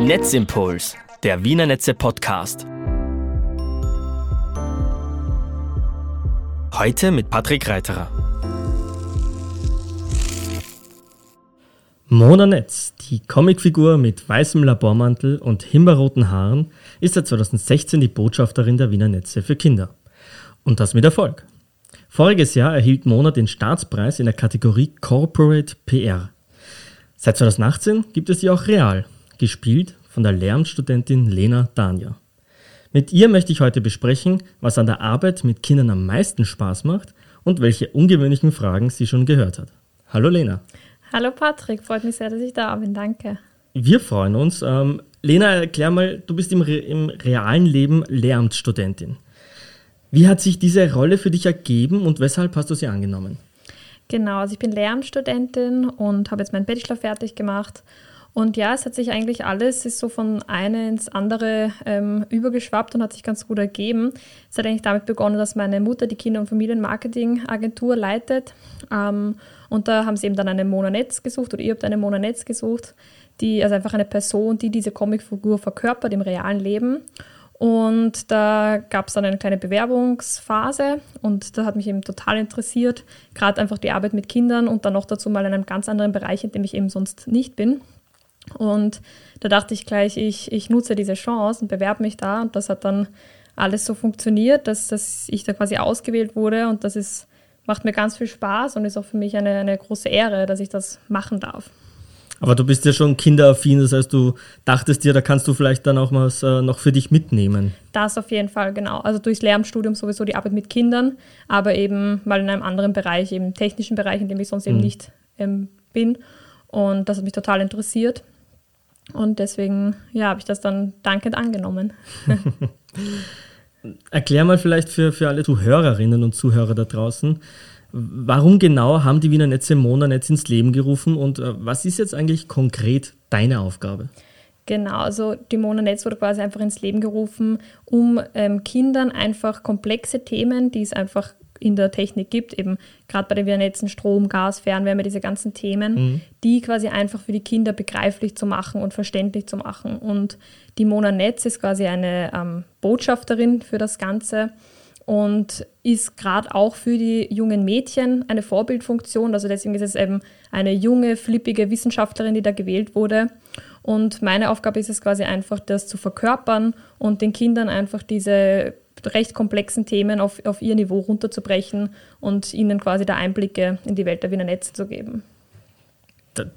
Netzimpuls, der Wiener Netze Podcast. Heute mit Patrick Reiterer. Mona Netz, die Comicfigur mit weißem Labormantel und himbeerroten Haaren, ist seit 2016 die Botschafterin der Wiener Netze für Kinder. Und das mit Erfolg. Voriges Jahr erhielt Mona den Staatspreis in der Kategorie Corporate PR. Seit 2018 gibt es sie auch real, gespielt von der Lehramtsstudentin Lena Dania. Mit ihr möchte ich heute besprechen, was an der Arbeit mit Kindern am meisten Spaß macht und welche ungewöhnlichen Fragen sie schon gehört hat. Hallo Lena. Hallo Patrick, freut mich sehr, dass ich da bin. Danke. Wir freuen uns. Ähm, Lena, erklär mal, du bist im, Re im realen Leben Lehramtsstudentin. Wie hat sich diese Rolle für dich ergeben und weshalb hast du sie angenommen? Genau, also ich bin Lehramtsstudentin und habe jetzt meinen Bachelor fertig gemacht und ja, es hat sich eigentlich alles, ist so von eine ins andere ähm, übergeschwappt und hat sich ganz gut ergeben. Es hat eigentlich damit begonnen, dass meine Mutter die Kinder- und Familienmarketing-Agentur leitet. Ähm, und da haben sie eben dann eine Mona Netz gesucht oder ihr habt eine Mona Netz gesucht, die, also einfach eine Person, die diese Comicfigur verkörpert im realen Leben. Und da gab es dann eine kleine Bewerbungsphase und das hat mich eben total interessiert, gerade einfach die Arbeit mit Kindern und dann noch dazu mal in einem ganz anderen Bereich, in dem ich eben sonst nicht bin. Und da dachte ich gleich, ich, ich nutze diese Chance und bewerbe mich da. Und das hat dann alles so funktioniert, dass, dass ich da quasi ausgewählt wurde. Und das ist, macht mir ganz viel Spaß und ist auch für mich eine, eine große Ehre, dass ich das machen darf. Aber du bist ja schon kinderaffin, das heißt, du dachtest dir, da kannst du vielleicht dann auch was äh, noch für dich mitnehmen. Das auf jeden Fall, genau. Also durchs Lehramtsstudium sowieso die Arbeit mit Kindern, aber eben mal in einem anderen Bereich, eben technischen Bereich, in dem ich sonst mhm. eben nicht ähm, bin. Und das hat mich total interessiert. Und deswegen, ja, habe ich das dann dankend angenommen. Erklär mal vielleicht für, für alle Zuhörerinnen und Zuhörer da draußen, warum genau haben die Wiener Netze Mona Netz ins Leben gerufen und äh, was ist jetzt eigentlich konkret deine Aufgabe? Genau, also die Mona Netz wurde quasi einfach ins Leben gerufen, um ähm, Kindern einfach komplexe Themen, die es einfach in der Technik gibt, eben gerade bei den Netzen Strom, Gas, Fernwärme, diese ganzen Themen, mhm. die quasi einfach für die Kinder begreiflich zu machen und verständlich zu machen. Und die Mona Netz ist quasi eine ähm, Botschafterin für das Ganze und ist gerade auch für die jungen Mädchen eine Vorbildfunktion. Also deswegen ist es eben eine junge, flippige Wissenschaftlerin, die da gewählt wurde. Und meine Aufgabe ist es quasi einfach, das zu verkörpern und den Kindern einfach diese recht komplexen Themen auf, auf ihr Niveau runterzubrechen und ihnen quasi da Einblicke in die Welt der Wiener Netze zu geben.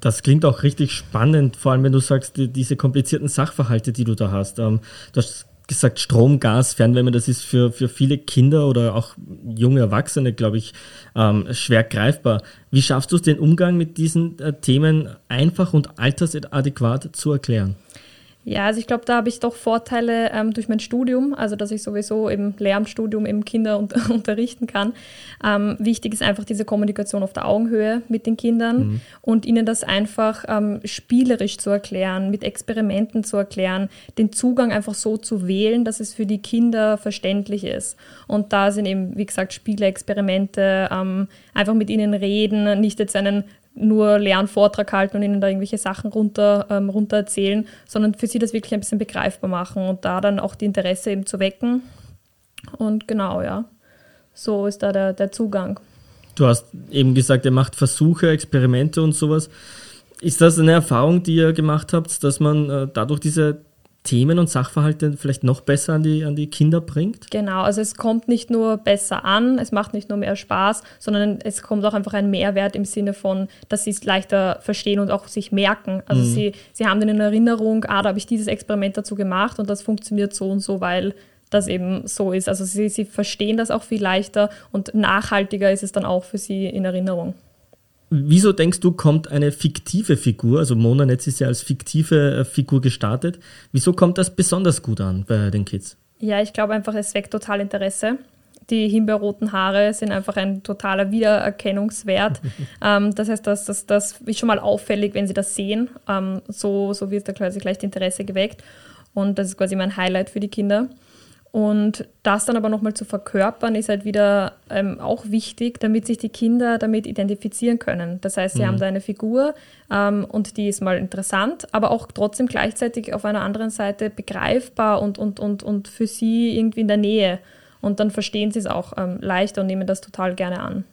Das klingt auch richtig spannend, vor allem wenn du sagst, die, diese komplizierten Sachverhalte, die du da hast. Ähm, du hast gesagt, Strom, Gas, Fernwärme, das ist für, für viele Kinder oder auch junge Erwachsene, glaube ich, ähm, schwer greifbar. Wie schaffst du es, den Umgang mit diesen äh, Themen einfach und altersadäquat zu erklären? Ja, also ich glaube, da habe ich doch Vorteile ähm, durch mein Studium, also dass ich sowieso im Lehramtsstudium eben Kinder un unterrichten kann. Ähm, wichtig ist einfach diese Kommunikation auf der Augenhöhe mit den Kindern mhm. und ihnen das einfach ähm, spielerisch zu erklären, mit Experimenten zu erklären, den Zugang einfach so zu wählen, dass es für die Kinder verständlich ist. Und da sind eben, wie gesagt, Spiele, Experimente, ähm, einfach mit ihnen reden, nicht jetzt einen nur leeren Vortrag halten und ihnen da irgendwelche Sachen runter, ähm, runter erzählen, sondern für sie das wirklich ein bisschen begreifbar machen und da dann auch die Interesse eben zu wecken. Und genau, ja, so ist da der, der Zugang. Du hast eben gesagt, ihr macht Versuche, Experimente und sowas. Ist das eine Erfahrung, die ihr gemacht habt, dass man äh, dadurch diese Themen und Sachverhalte vielleicht noch besser an die, an die Kinder bringt? Genau, also es kommt nicht nur besser an, es macht nicht nur mehr Spaß, sondern es kommt auch einfach ein Mehrwert im Sinne von, dass sie es leichter verstehen und auch sich merken. Also mhm. sie, sie haben dann in Erinnerung, ah, da habe ich dieses Experiment dazu gemacht und das funktioniert so und so, weil das eben so ist. Also sie, sie verstehen das auch viel leichter und nachhaltiger ist es dann auch für sie in Erinnerung. Wieso denkst du, kommt eine fiktive Figur, also Mona Netz ist ja als fiktive äh, Figur gestartet, wieso kommt das besonders gut an bei den Kids? Ja, ich glaube einfach, es weckt total Interesse. Die himbeerroten Haare sind einfach ein totaler Wiedererkennungswert. ähm, das heißt, das, das, das ist schon mal auffällig, wenn sie das sehen. Ähm, so, so wird da quasi gleich das Interesse geweckt. Und das ist quasi mein Highlight für die Kinder. Und das dann aber nochmal zu verkörpern, ist halt wieder ähm, auch wichtig, damit sich die Kinder damit identifizieren können. Das heißt, sie mhm. haben da eine Figur ähm, und die ist mal interessant, aber auch trotzdem gleichzeitig auf einer anderen Seite begreifbar und, und, und, und für sie irgendwie in der Nähe. Und dann verstehen sie es auch ähm, leichter und nehmen das total gerne an.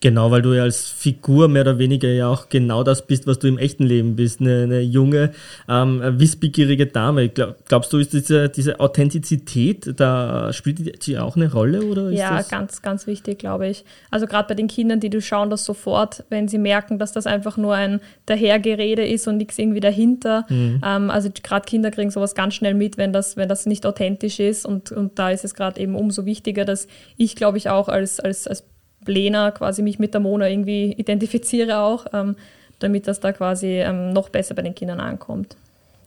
Genau, weil du ja als Figur mehr oder weniger ja auch genau das bist, was du im echten Leben bist. Eine, eine junge, ähm, wissbegierige Dame. Glaub, glaubst du, ist diese, diese Authentizität, da spielt die auch eine Rolle? Oder ja, ganz, ganz wichtig, glaube ich. Also gerade bei den Kindern, die du schauen das sofort, wenn sie merken, dass das einfach nur ein Dahergerede ist und nichts irgendwie dahinter. Mhm. Ähm, also gerade Kinder kriegen sowas ganz schnell mit, wenn das, wenn das nicht authentisch ist. Und, und da ist es gerade eben umso wichtiger, dass ich, glaube ich, auch als, als, als Lena quasi mich mit der Mona irgendwie identifiziere auch, ähm, damit das da quasi ähm, noch besser bei den Kindern ankommt.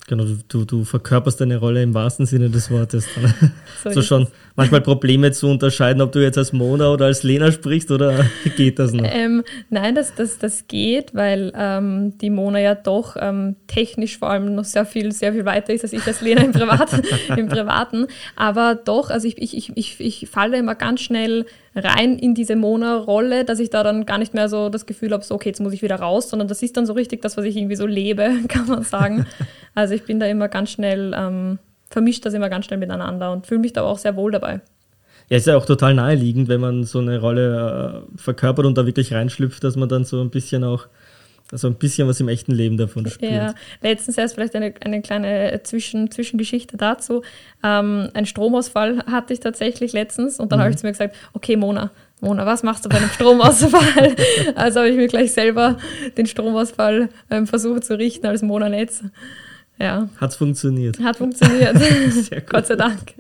Genau, du, du, verkörperst deine Rolle im wahrsten Sinne des Wortes. so, so schon manchmal Probleme zu unterscheiden, ob du jetzt als Mona oder als Lena sprichst oder geht das noch? Ähm, nein, das, das, das geht, weil ähm, die Mona ja doch ähm, technisch vor allem noch sehr viel, sehr viel weiter ist als ich als Lena im, Privat, im Privaten. Aber doch, also ich, ich, ich, ich falle immer ganz schnell rein in diese Mona-Rolle, dass ich da dann gar nicht mehr so das Gefühl habe, so okay, jetzt muss ich wieder raus, sondern das ist dann so richtig das, was ich irgendwie so lebe, kann man sagen. Also ich bin da immer ganz schnell, ähm, vermischt das immer ganz schnell miteinander und fühle mich da auch sehr wohl dabei. Ja, ist ja auch total naheliegend, wenn man so eine Rolle äh, verkörpert und da wirklich reinschlüpft, dass man dann so ein bisschen auch also ein bisschen was im echten Leben davon spürt. Ja, letztens erst vielleicht eine, eine kleine Zwischen, Zwischengeschichte dazu. Ähm, ein Stromausfall hatte ich tatsächlich letztens und dann mhm. habe ich zu mir gesagt, okay Mona, Mona, was machst du bei einem Stromausfall? also habe ich mir gleich selber den Stromausfall ähm, versucht zu richten als Mona-Netz. Ja. Hat funktioniert. Hat funktioniert. Gott sei Dank.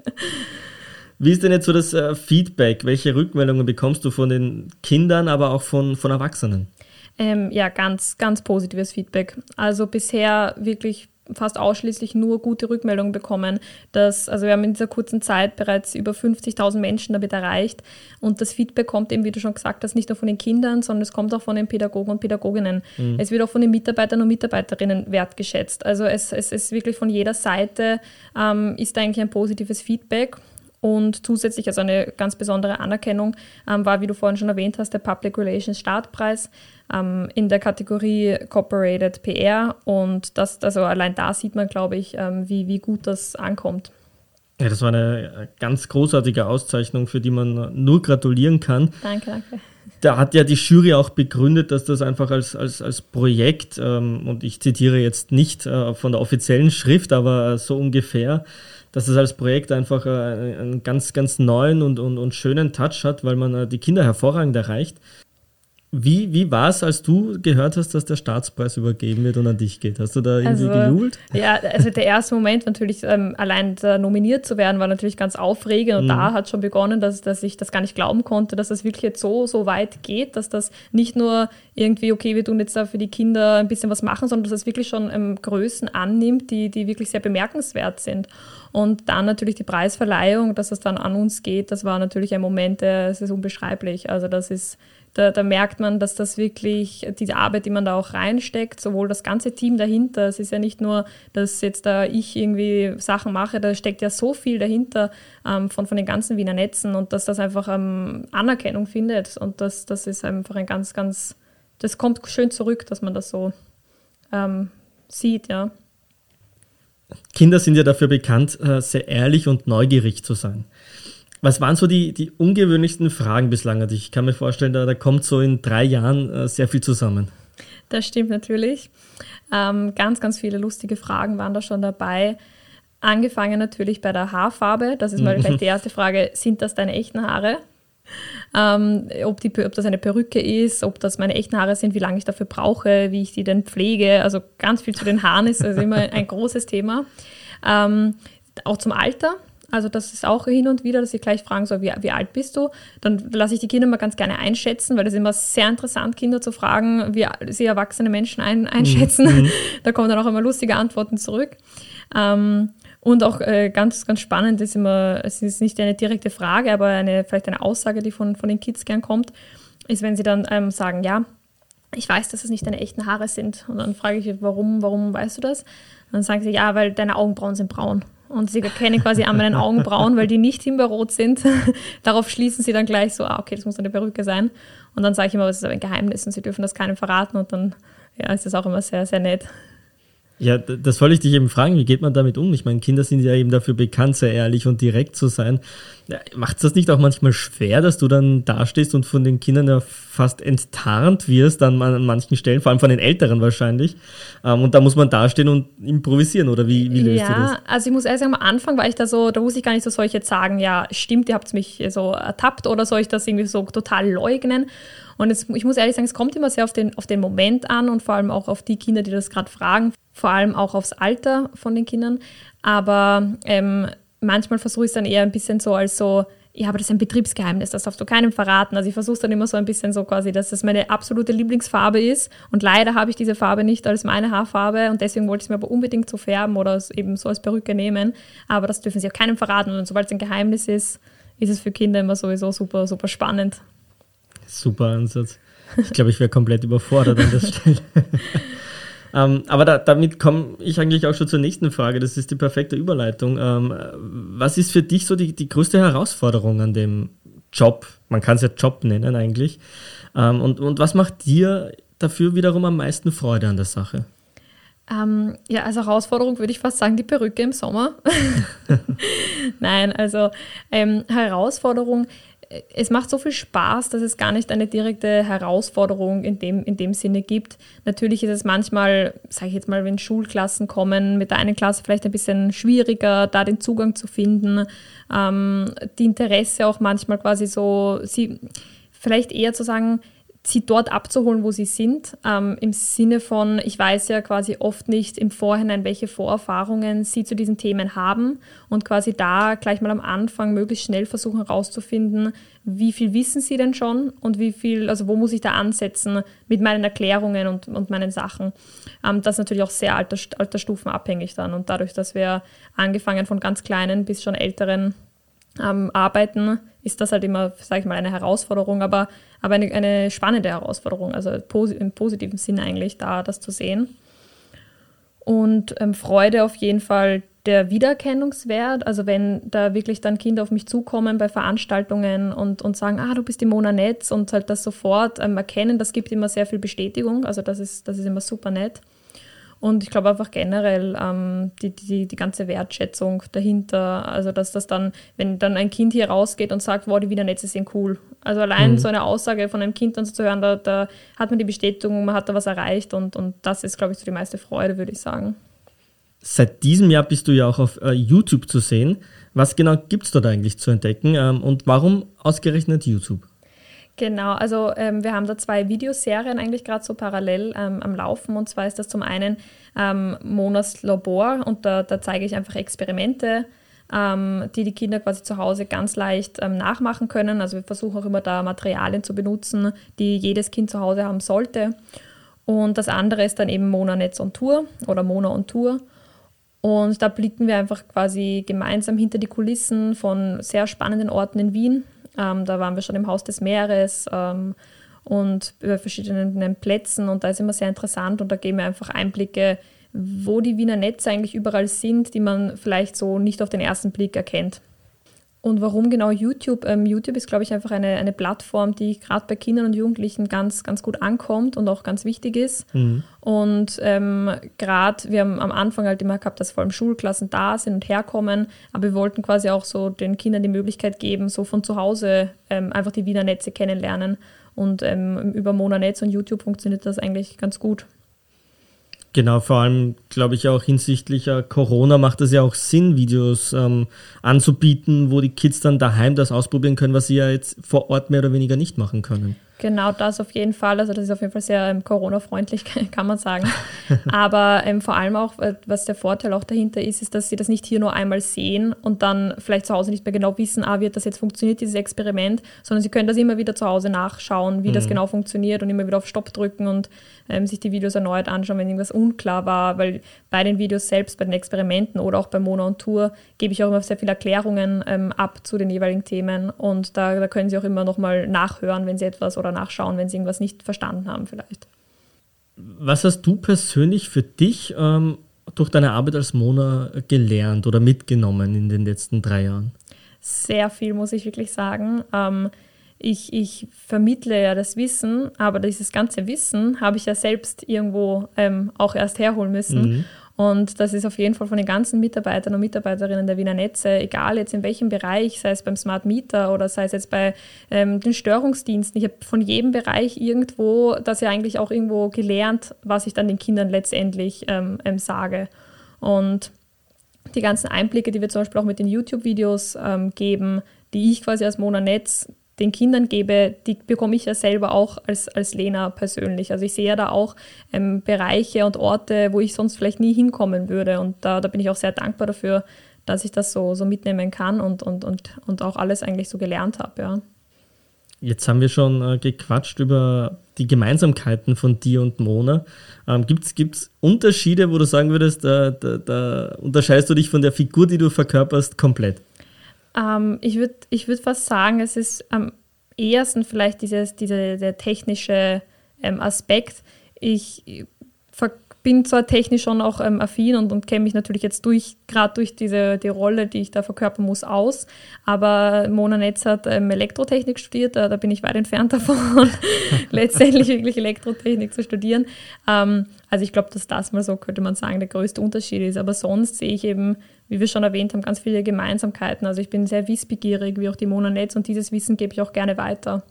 Wie ist denn jetzt so das äh, Feedback? Welche Rückmeldungen bekommst du von den Kindern, aber auch von, von Erwachsenen? Ähm, ja, ganz, ganz positives Feedback. Also bisher wirklich fast ausschließlich nur gute Rückmeldungen bekommen. Dass, also wir haben in dieser kurzen Zeit bereits über 50.000 Menschen damit erreicht. Und das Feedback kommt eben, wie du schon gesagt hast, nicht nur von den Kindern, sondern es kommt auch von den Pädagogen und Pädagoginnen. Mhm. Es wird auch von den Mitarbeitern und Mitarbeiterinnen wertgeschätzt. Also es, es ist wirklich von jeder Seite ähm, ist eigentlich ein positives Feedback. Und zusätzlich, also eine ganz besondere Anerkennung, ähm, war, wie du vorhin schon erwähnt hast, der Public Relations Startpreis ähm, in der Kategorie Corporated PR. Und das, also allein da sieht man, glaube ich, ähm, wie, wie gut das ankommt. Ja, das war eine ganz großartige Auszeichnung, für die man nur gratulieren kann. Danke, danke. Da hat ja die Jury auch begründet, dass das einfach als, als, als Projekt, ähm, und ich zitiere jetzt nicht äh, von der offiziellen Schrift, aber so ungefähr, dass es als Projekt einfach äh, einen ganz, ganz neuen und, und, und schönen Touch hat, weil man äh, die Kinder hervorragend erreicht. Wie, wie war es, als du gehört hast, dass der Staatspreis übergeben wird und an dich geht? Hast du da irgendwie also, gejubelt? Ja, also der erste Moment natürlich, ähm, allein nominiert zu werden, war natürlich ganz aufregend. Und mhm. da hat schon begonnen, dass, dass ich das gar nicht glauben konnte, dass das wirklich jetzt so, so weit geht, dass das nicht nur irgendwie, okay, wir tun jetzt da für die Kinder ein bisschen was machen, sondern dass es das wirklich schon ähm, Größen annimmt, die, die wirklich sehr bemerkenswert sind. Und dann natürlich die Preisverleihung, dass es dann an uns geht, das war natürlich ein Moment, der ist unbeschreiblich. Also das ist da, da, merkt man, dass das wirklich diese Arbeit, die man da auch reinsteckt, sowohl das ganze Team dahinter, es ist ja nicht nur, dass jetzt da ich irgendwie Sachen mache, da steckt ja so viel dahinter ähm, von, von den ganzen Wiener Netzen und dass das einfach ähm, Anerkennung findet und das, das ist einfach ein ganz, ganz, das kommt schön zurück, dass man das so ähm, sieht, ja. Kinder sind ja dafür bekannt, äh, sehr ehrlich und neugierig zu sein. Was waren so die, die ungewöhnlichsten Fragen bislang? Also ich kann mir vorstellen, da, da kommt so in drei Jahren äh, sehr viel zusammen. Das stimmt natürlich. Ähm, ganz, ganz viele lustige Fragen waren da schon dabei. Angefangen natürlich bei der Haarfarbe. Das ist mal mhm. vielleicht die erste Frage. Sind das deine echten Haare? Ähm, ob, die, ob das eine Perücke ist, ob das meine echten Haare sind, wie lange ich dafür brauche, wie ich die denn pflege. Also ganz viel zu den Haaren ist also immer ein großes Thema. Ähm, auch zum Alter. Also das ist auch hin und wieder, dass ich gleich fragen soll, wie, wie alt bist du? Dann lasse ich die Kinder mal ganz gerne einschätzen, weil es ist immer sehr interessant, Kinder zu fragen, wie sie erwachsene Menschen ein, einschätzen. Mhm. Da kommen dann auch immer lustige Antworten zurück. Ähm, und auch äh, ganz, ganz spannend ist immer, es ist nicht eine direkte Frage, aber eine, vielleicht eine Aussage, die von, von den Kids gern kommt, ist, wenn sie dann ähm, sagen, ja, ich weiß, dass es nicht deine echten Haare sind. Und dann frage ich, warum, warum weißt du das? Und dann sagen sie, ja, weil deine Augenbrauen sind braun. Und sie erkennen quasi an meinen Augenbrauen, weil die nicht himbeerrot sind. Darauf schließen sie dann gleich so, ah, okay, das muss eine Perücke sein. Und dann sage ich immer, es ist aber ein Geheimnis und sie dürfen das keinem verraten. Und dann ja, ist das auch immer sehr, sehr nett. Ja, das wollte ich dich eben fragen, wie geht man damit um? Ich meine, Kinder sind ja eben dafür bekannt, sehr ehrlich und direkt zu sein. Macht es das nicht auch manchmal schwer, dass du dann dastehst und von den Kindern ja fast enttarnt wirst an, an manchen Stellen, vor allem von den Älteren wahrscheinlich? Ähm, und da muss man dastehen und improvisieren, oder wie, wie löst ja, du das? Ja, also ich muss ehrlich sagen, am Anfang war ich da so, da wusste ich gar nicht so, soll ich jetzt sagen, ja, stimmt, ihr habt mich so ertappt oder soll ich das irgendwie so total leugnen? Und es, ich muss ehrlich sagen, es kommt immer sehr auf den, auf den Moment an und vor allem auch auf die Kinder, die das gerade fragen, vor allem auch aufs Alter von den Kindern. Aber ähm, manchmal versuche ich es dann eher ein bisschen so als so, ja, aber das ist ein Betriebsgeheimnis, das darfst du keinem verraten. Also ich versuche es dann immer so ein bisschen so quasi, dass es meine absolute Lieblingsfarbe ist. Und leider habe ich diese Farbe nicht als meine Haarfarbe und deswegen wollte ich es mir aber unbedingt so färben oder eben so als Perücke nehmen. Aber das dürfen sie auch keinem verraten. Und sobald es ein Geheimnis ist, ist es für Kinder immer sowieso super, super spannend. Super Ansatz. Ich glaube, ich wäre komplett überfordert an der Stelle. Ähm, aber da, damit komme ich eigentlich auch schon zur nächsten Frage. Das ist die perfekte Überleitung. Ähm, was ist für dich so die, die größte Herausforderung an dem Job? Man kann es ja Job nennen eigentlich. Ähm, und, und was macht dir dafür wiederum am meisten Freude an der Sache? Ähm, ja, als Herausforderung würde ich fast sagen, die Perücke im Sommer. Nein, also ähm, Herausforderung es macht so viel Spaß, dass es gar nicht eine direkte Herausforderung in dem, in dem Sinne gibt. Natürlich ist es manchmal, sage ich jetzt mal, wenn Schulklassen kommen, mit der einen Klasse vielleicht ein bisschen schwieriger, da den Zugang zu finden. Ähm, die Interesse auch manchmal quasi so, sie vielleicht eher zu sagen, sie dort abzuholen, wo sie sind, ähm, im Sinne von, ich weiß ja quasi oft nicht im Vorhinein, welche Vorerfahrungen sie zu diesen Themen haben und quasi da gleich mal am Anfang möglichst schnell versuchen herauszufinden, wie viel wissen sie denn schon und wie viel, also wo muss ich da ansetzen mit meinen Erklärungen und, und meinen Sachen. Ähm, das ist natürlich auch sehr alter, alterstufenabhängig dann und dadurch, dass wir angefangen von ganz kleinen bis schon älteren ähm, arbeiten, ist das halt immer, sage ich mal, eine Herausforderung, aber, aber eine, eine spannende Herausforderung, also im positiven Sinn eigentlich da das zu sehen. Und ähm, Freude auf jeden Fall der Wiedererkennungswert, also wenn da wirklich dann Kinder auf mich zukommen bei Veranstaltungen und, und sagen, ah, du bist die Mona Netz und halt das sofort ähm, erkennen, das gibt immer sehr viel Bestätigung, also das ist, das ist immer super nett. Und ich glaube einfach generell ähm, die, die, die ganze Wertschätzung dahinter, also dass das dann, wenn dann ein Kind hier rausgeht und sagt, wow, die Wiener Netze sind cool. Also allein mhm. so eine Aussage von einem Kind dann so zu hören, da, da hat man die Bestätigung, man hat da was erreicht und, und das ist, glaube ich, so die meiste Freude, würde ich sagen. Seit diesem Jahr bist du ja auch auf äh, YouTube zu sehen. Was genau gibt es dort eigentlich zu entdecken ähm, und warum ausgerechnet YouTube? Genau, also ähm, wir haben da zwei Videoserien eigentlich gerade so parallel ähm, am Laufen. Und zwar ist das zum einen ähm, Monas Labor und da, da, zeige ich einfach Experimente, ähm, die die Kinder quasi zu Hause ganz leicht ähm, nachmachen können. Also wir versuchen auch immer da Materialien zu benutzen, die jedes Kind zu Hause haben sollte. Und das andere ist dann eben Mona Netz on Tour oder Mona on Tour. Und da blicken wir einfach quasi gemeinsam hinter die Kulissen von sehr spannenden Orten in Wien ähm, da waren wir schon im Haus des Meeres ähm, und über verschiedenen Plätzen und da ist immer sehr interessant und da geben wir einfach Einblicke, wo die Wiener Netze eigentlich überall sind, die man vielleicht so nicht auf den ersten Blick erkennt. Und warum genau YouTube? Ähm, YouTube ist, glaube ich, einfach eine, eine Plattform, die gerade bei Kindern und Jugendlichen ganz, ganz gut ankommt und auch ganz wichtig ist. Mhm. Und ähm, gerade, wir haben am Anfang halt immer gehabt, dass vor allem Schulklassen da sind und herkommen, aber wir wollten quasi auch so den Kindern die Möglichkeit geben, so von zu Hause ähm, einfach die Wiener Netze kennenlernen. Und ähm, über Mona Netz und YouTube funktioniert das eigentlich ganz gut. Genau, vor allem glaube ich auch hinsichtlich Corona macht es ja auch Sinn, Videos ähm, anzubieten, wo die Kids dann daheim das ausprobieren können, was sie ja jetzt vor Ort mehr oder weniger nicht machen können. Genau, das auf jeden Fall. Also das ist auf jeden Fall sehr ähm, Corona-freundlich, kann man sagen. Aber ähm, vor allem auch, äh, was der Vorteil auch dahinter ist, ist, dass sie das nicht hier nur einmal sehen und dann vielleicht zu Hause nicht mehr genau wissen, ah, wird das jetzt funktioniert, dieses Experiment, sondern sie können das immer wieder zu Hause nachschauen, wie mhm. das genau funktioniert und immer wieder auf Stopp drücken und ähm, sich die Videos erneut anschauen, wenn irgendwas unklar war, weil bei den Videos selbst, bei den Experimenten oder auch bei Mona und Tour gebe ich auch immer sehr viele Erklärungen ähm, ab zu den jeweiligen Themen und da, da können sie auch immer nochmal nachhören, wenn sie etwas oder oder nachschauen, wenn sie irgendwas nicht verstanden haben vielleicht. Was hast du persönlich für dich ähm, durch deine Arbeit als Mona gelernt oder mitgenommen in den letzten drei Jahren? Sehr viel, muss ich wirklich sagen. Ähm, ich, ich vermittle ja das Wissen, aber dieses ganze Wissen habe ich ja selbst irgendwo ähm, auch erst herholen müssen. Mhm. Und das ist auf jeden Fall von den ganzen Mitarbeitern und Mitarbeiterinnen der Wiener Netze, egal jetzt in welchem Bereich, sei es beim Smart Meter oder sei es jetzt bei ähm, den Störungsdiensten. Ich habe von jedem Bereich irgendwo, das ja eigentlich auch irgendwo gelernt, was ich dann den Kindern letztendlich ähm, ähm, sage. Und die ganzen Einblicke, die wir zum Beispiel auch mit den YouTube-Videos ähm, geben, die ich quasi als Mona Netz den Kindern gebe, die bekomme ich ja selber auch als, als Lena persönlich. Also ich sehe ja da auch ähm, Bereiche und Orte, wo ich sonst vielleicht nie hinkommen würde. Und da, da bin ich auch sehr dankbar dafür, dass ich das so, so mitnehmen kann und, und, und, und auch alles eigentlich so gelernt habe, ja. Jetzt haben wir schon äh, gequatscht über die Gemeinsamkeiten von dir und Mona. Ähm, Gibt es Unterschiede, wo du sagen würdest, da, da, da unterscheidest du dich von der Figur, die du verkörperst, komplett? Ähm, ich würde ich würd fast sagen, es ist am ehesten vielleicht dieses, diese, der technische ähm, Aspekt. Ich bin zwar technisch schon auch ähm, affin und, und kenne mich natürlich jetzt durch, gerade durch diese die Rolle, die ich da verkörpern muss, aus. Aber Mona Netz hat ähm, Elektrotechnik studiert, da, da, bin ich weit entfernt davon, letztendlich wirklich Elektrotechnik zu studieren. Ähm, also ich glaube, dass das mal so, könnte man sagen, der größte Unterschied ist. Aber sonst sehe ich eben wie wir schon erwähnt haben, ganz viele Gemeinsamkeiten. Also ich bin sehr wissbegierig, wie auch die Mona Netz, und dieses Wissen gebe ich auch gerne weiter.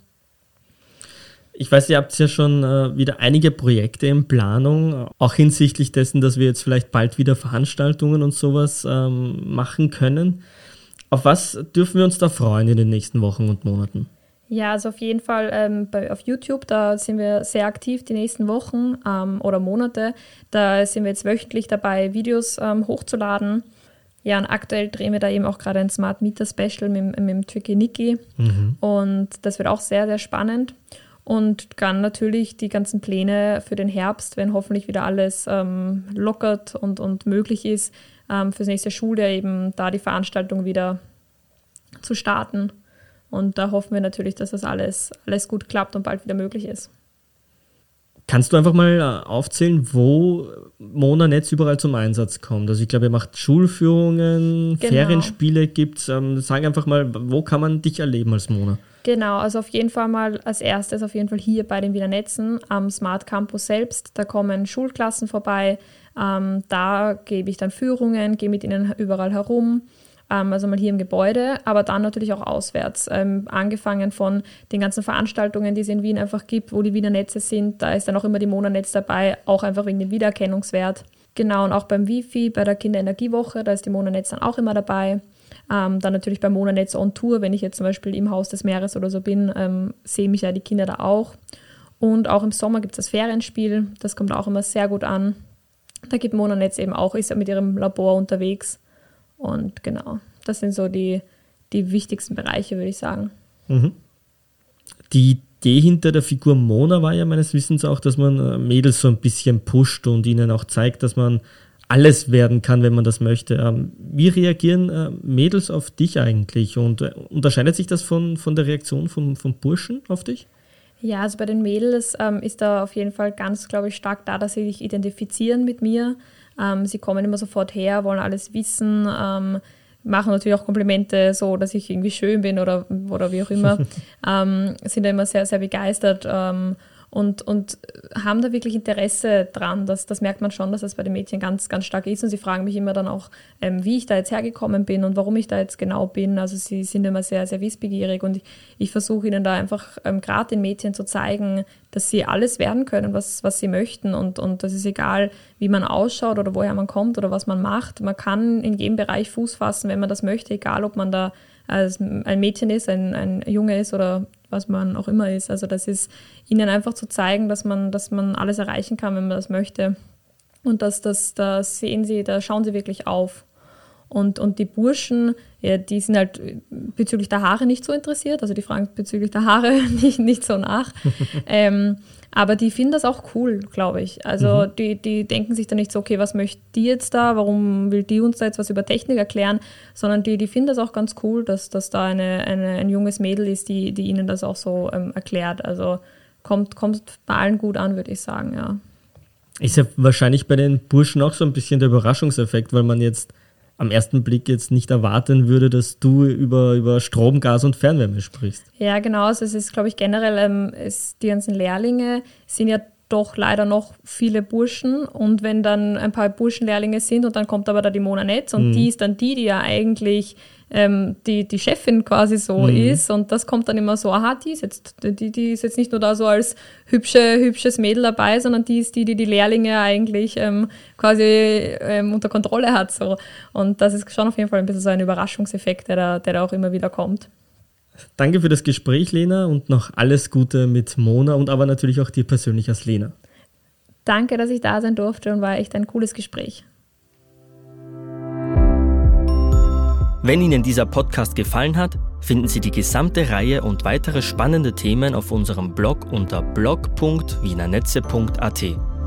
Ich weiß, ihr habt ja schon äh, wieder einige Projekte in Planung, auch hinsichtlich dessen, dass wir jetzt vielleicht bald wieder Veranstaltungen und sowas ähm, machen können. Auf was dürfen wir uns da freuen in den nächsten Wochen und Monaten? Ja, also auf jeden Fall ähm, bei, auf YouTube, da sind wir sehr aktiv die nächsten Wochen ähm, oder Monate. Da sind wir jetzt wöchentlich dabei, Videos ähm, hochzuladen. Ja, und aktuell drehen wir da eben auch gerade ein Smart Meter Special mit, mit dem Tricky Nicky. Mhm. Und das wird auch sehr, sehr spannend. Und dann natürlich die ganzen Pläne für den Herbst, wenn hoffentlich wieder alles ähm, lockert und, und möglich ist, ähm, fürs nächste Schuljahr eben da die Veranstaltung wieder zu starten. Und da hoffen wir natürlich, dass das alles, alles gut klappt und bald wieder möglich ist. Kannst du einfach mal äh, aufzählen, wo Mona Netz überall zum Einsatz kommt? Also ich glaube, ihr macht Schulführungen, genau. Ferienspiele gibt es. Ähm, sag einfach mal, wo kann man dich erleben als Mona? Genau, also auf jeden Fall mal als erstes auf jeden Fall hier bei den Wiener Netzen am Smart Campus selbst. Da kommen Schulklassen vorbei. Ähm, da gebe ich dann Führungen, gehe mit ihnen überall herum also mal hier im Gebäude, aber dann natürlich auch auswärts. Ähm, angefangen von den ganzen Veranstaltungen, die es in Wien einfach gibt, wo die Wiener Netze sind, da ist dann auch immer die Monanetz dabei, auch einfach wegen dem Wiedererkennungswert. Genau, und auch beim Wifi, bei der Kinderenergiewoche, da ist die Monanetz dann auch immer dabei. Ähm, dann natürlich beim Monanetz on Tour, wenn ich jetzt zum Beispiel im Haus des Meeres oder so bin, ähm, sehen mich ja die Kinder da auch. Und auch im Sommer gibt es das Ferienspiel, das kommt auch immer sehr gut an. Da gibt Monanetz eben auch, ist ja mit ihrem Labor unterwegs. Und genau, das sind so die, die wichtigsten Bereiche, würde ich sagen. Mhm. Die Idee hinter der Figur Mona war ja meines Wissens auch, dass man äh, Mädels so ein bisschen pusht und ihnen auch zeigt, dass man alles werden kann, wenn man das möchte. Ähm, wie reagieren äh, Mädels auf dich eigentlich und äh, unterscheidet sich das von, von der Reaktion von, von Burschen auf dich? Ja, also bei den Mädels ähm, ist da auf jeden Fall ganz, glaube ich, stark da, dass sie sich identifizieren mit mir. Ähm, sie kommen immer sofort her, wollen alles wissen, ähm, machen natürlich auch Komplimente, so dass ich irgendwie schön bin oder, oder wie auch immer. ähm, sind da immer sehr, sehr begeistert. Ähm, und, und haben da wirklich Interesse dran. Das, das merkt man schon, dass das bei den Mädchen ganz, ganz stark ist. Und sie fragen mich immer dann auch, ähm, wie ich da jetzt hergekommen bin und warum ich da jetzt genau bin. Also sie sind immer sehr, sehr wissbegierig und ich, ich versuche ihnen da einfach ähm, gerade den Mädchen zu zeigen, dass sie alles werden können, was, was sie möchten. Und, und das ist egal, wie man ausschaut oder woher man kommt oder was man macht. Man kann in jedem Bereich Fuß fassen, wenn man das möchte, egal ob man da als ein Mädchen ist, ein, ein Junge ist oder was man auch immer ist. Also das ist ihnen einfach zu zeigen, dass man, dass man alles erreichen kann, wenn man das möchte. Und das, das, da sehen sie, da schauen sie wirklich auf. Und, und die Burschen, ja, die sind halt bezüglich der Haare nicht so interessiert, also die fragen bezüglich der Haare nicht, nicht so nach. ähm, aber die finden das auch cool, glaube ich. Also mhm. die, die denken sich dann nicht so, okay, was möchte die jetzt da, warum will die uns da jetzt was über Technik erklären, sondern die, die finden das auch ganz cool, dass, dass da eine, eine, ein junges Mädel ist, die, die ihnen das auch so ähm, erklärt. Also kommt, kommt bei allen gut an, würde ich sagen, ja. Ist ja wahrscheinlich bei den Burschen auch so ein bisschen der Überraschungseffekt, weil man jetzt am ersten Blick jetzt nicht erwarten würde, dass du über, über Strom, Gas und Fernwärme sprichst. Ja, genau. Also es ist, glaube ich, generell, ähm, es, die ganzen Lehrlinge sind ja doch leider noch viele Burschen. Und wenn dann ein paar Burschenlehrlinge sind und dann kommt aber da die Mona Netz und mhm. die ist dann die, die ja eigentlich ähm, die, die Chefin quasi so mhm. ist. Und das kommt dann immer so, aha, die ist jetzt, die, die ist jetzt nicht nur da so als hübsche, hübsches Mädel dabei, sondern die ist die, die die Lehrlinge eigentlich ähm, quasi ähm, unter Kontrolle hat. So. Und das ist schon auf jeden Fall ein bisschen so ein Überraschungseffekt, der da, der da auch immer wieder kommt. Danke für das Gespräch, Lena, und noch alles Gute mit Mona und aber natürlich auch dir persönlich als Lena. Danke, dass ich da sein durfte und war echt ein cooles Gespräch. Wenn Ihnen dieser Podcast gefallen hat, finden Sie die gesamte Reihe und weitere spannende Themen auf unserem Blog unter blog.wienernetze.at.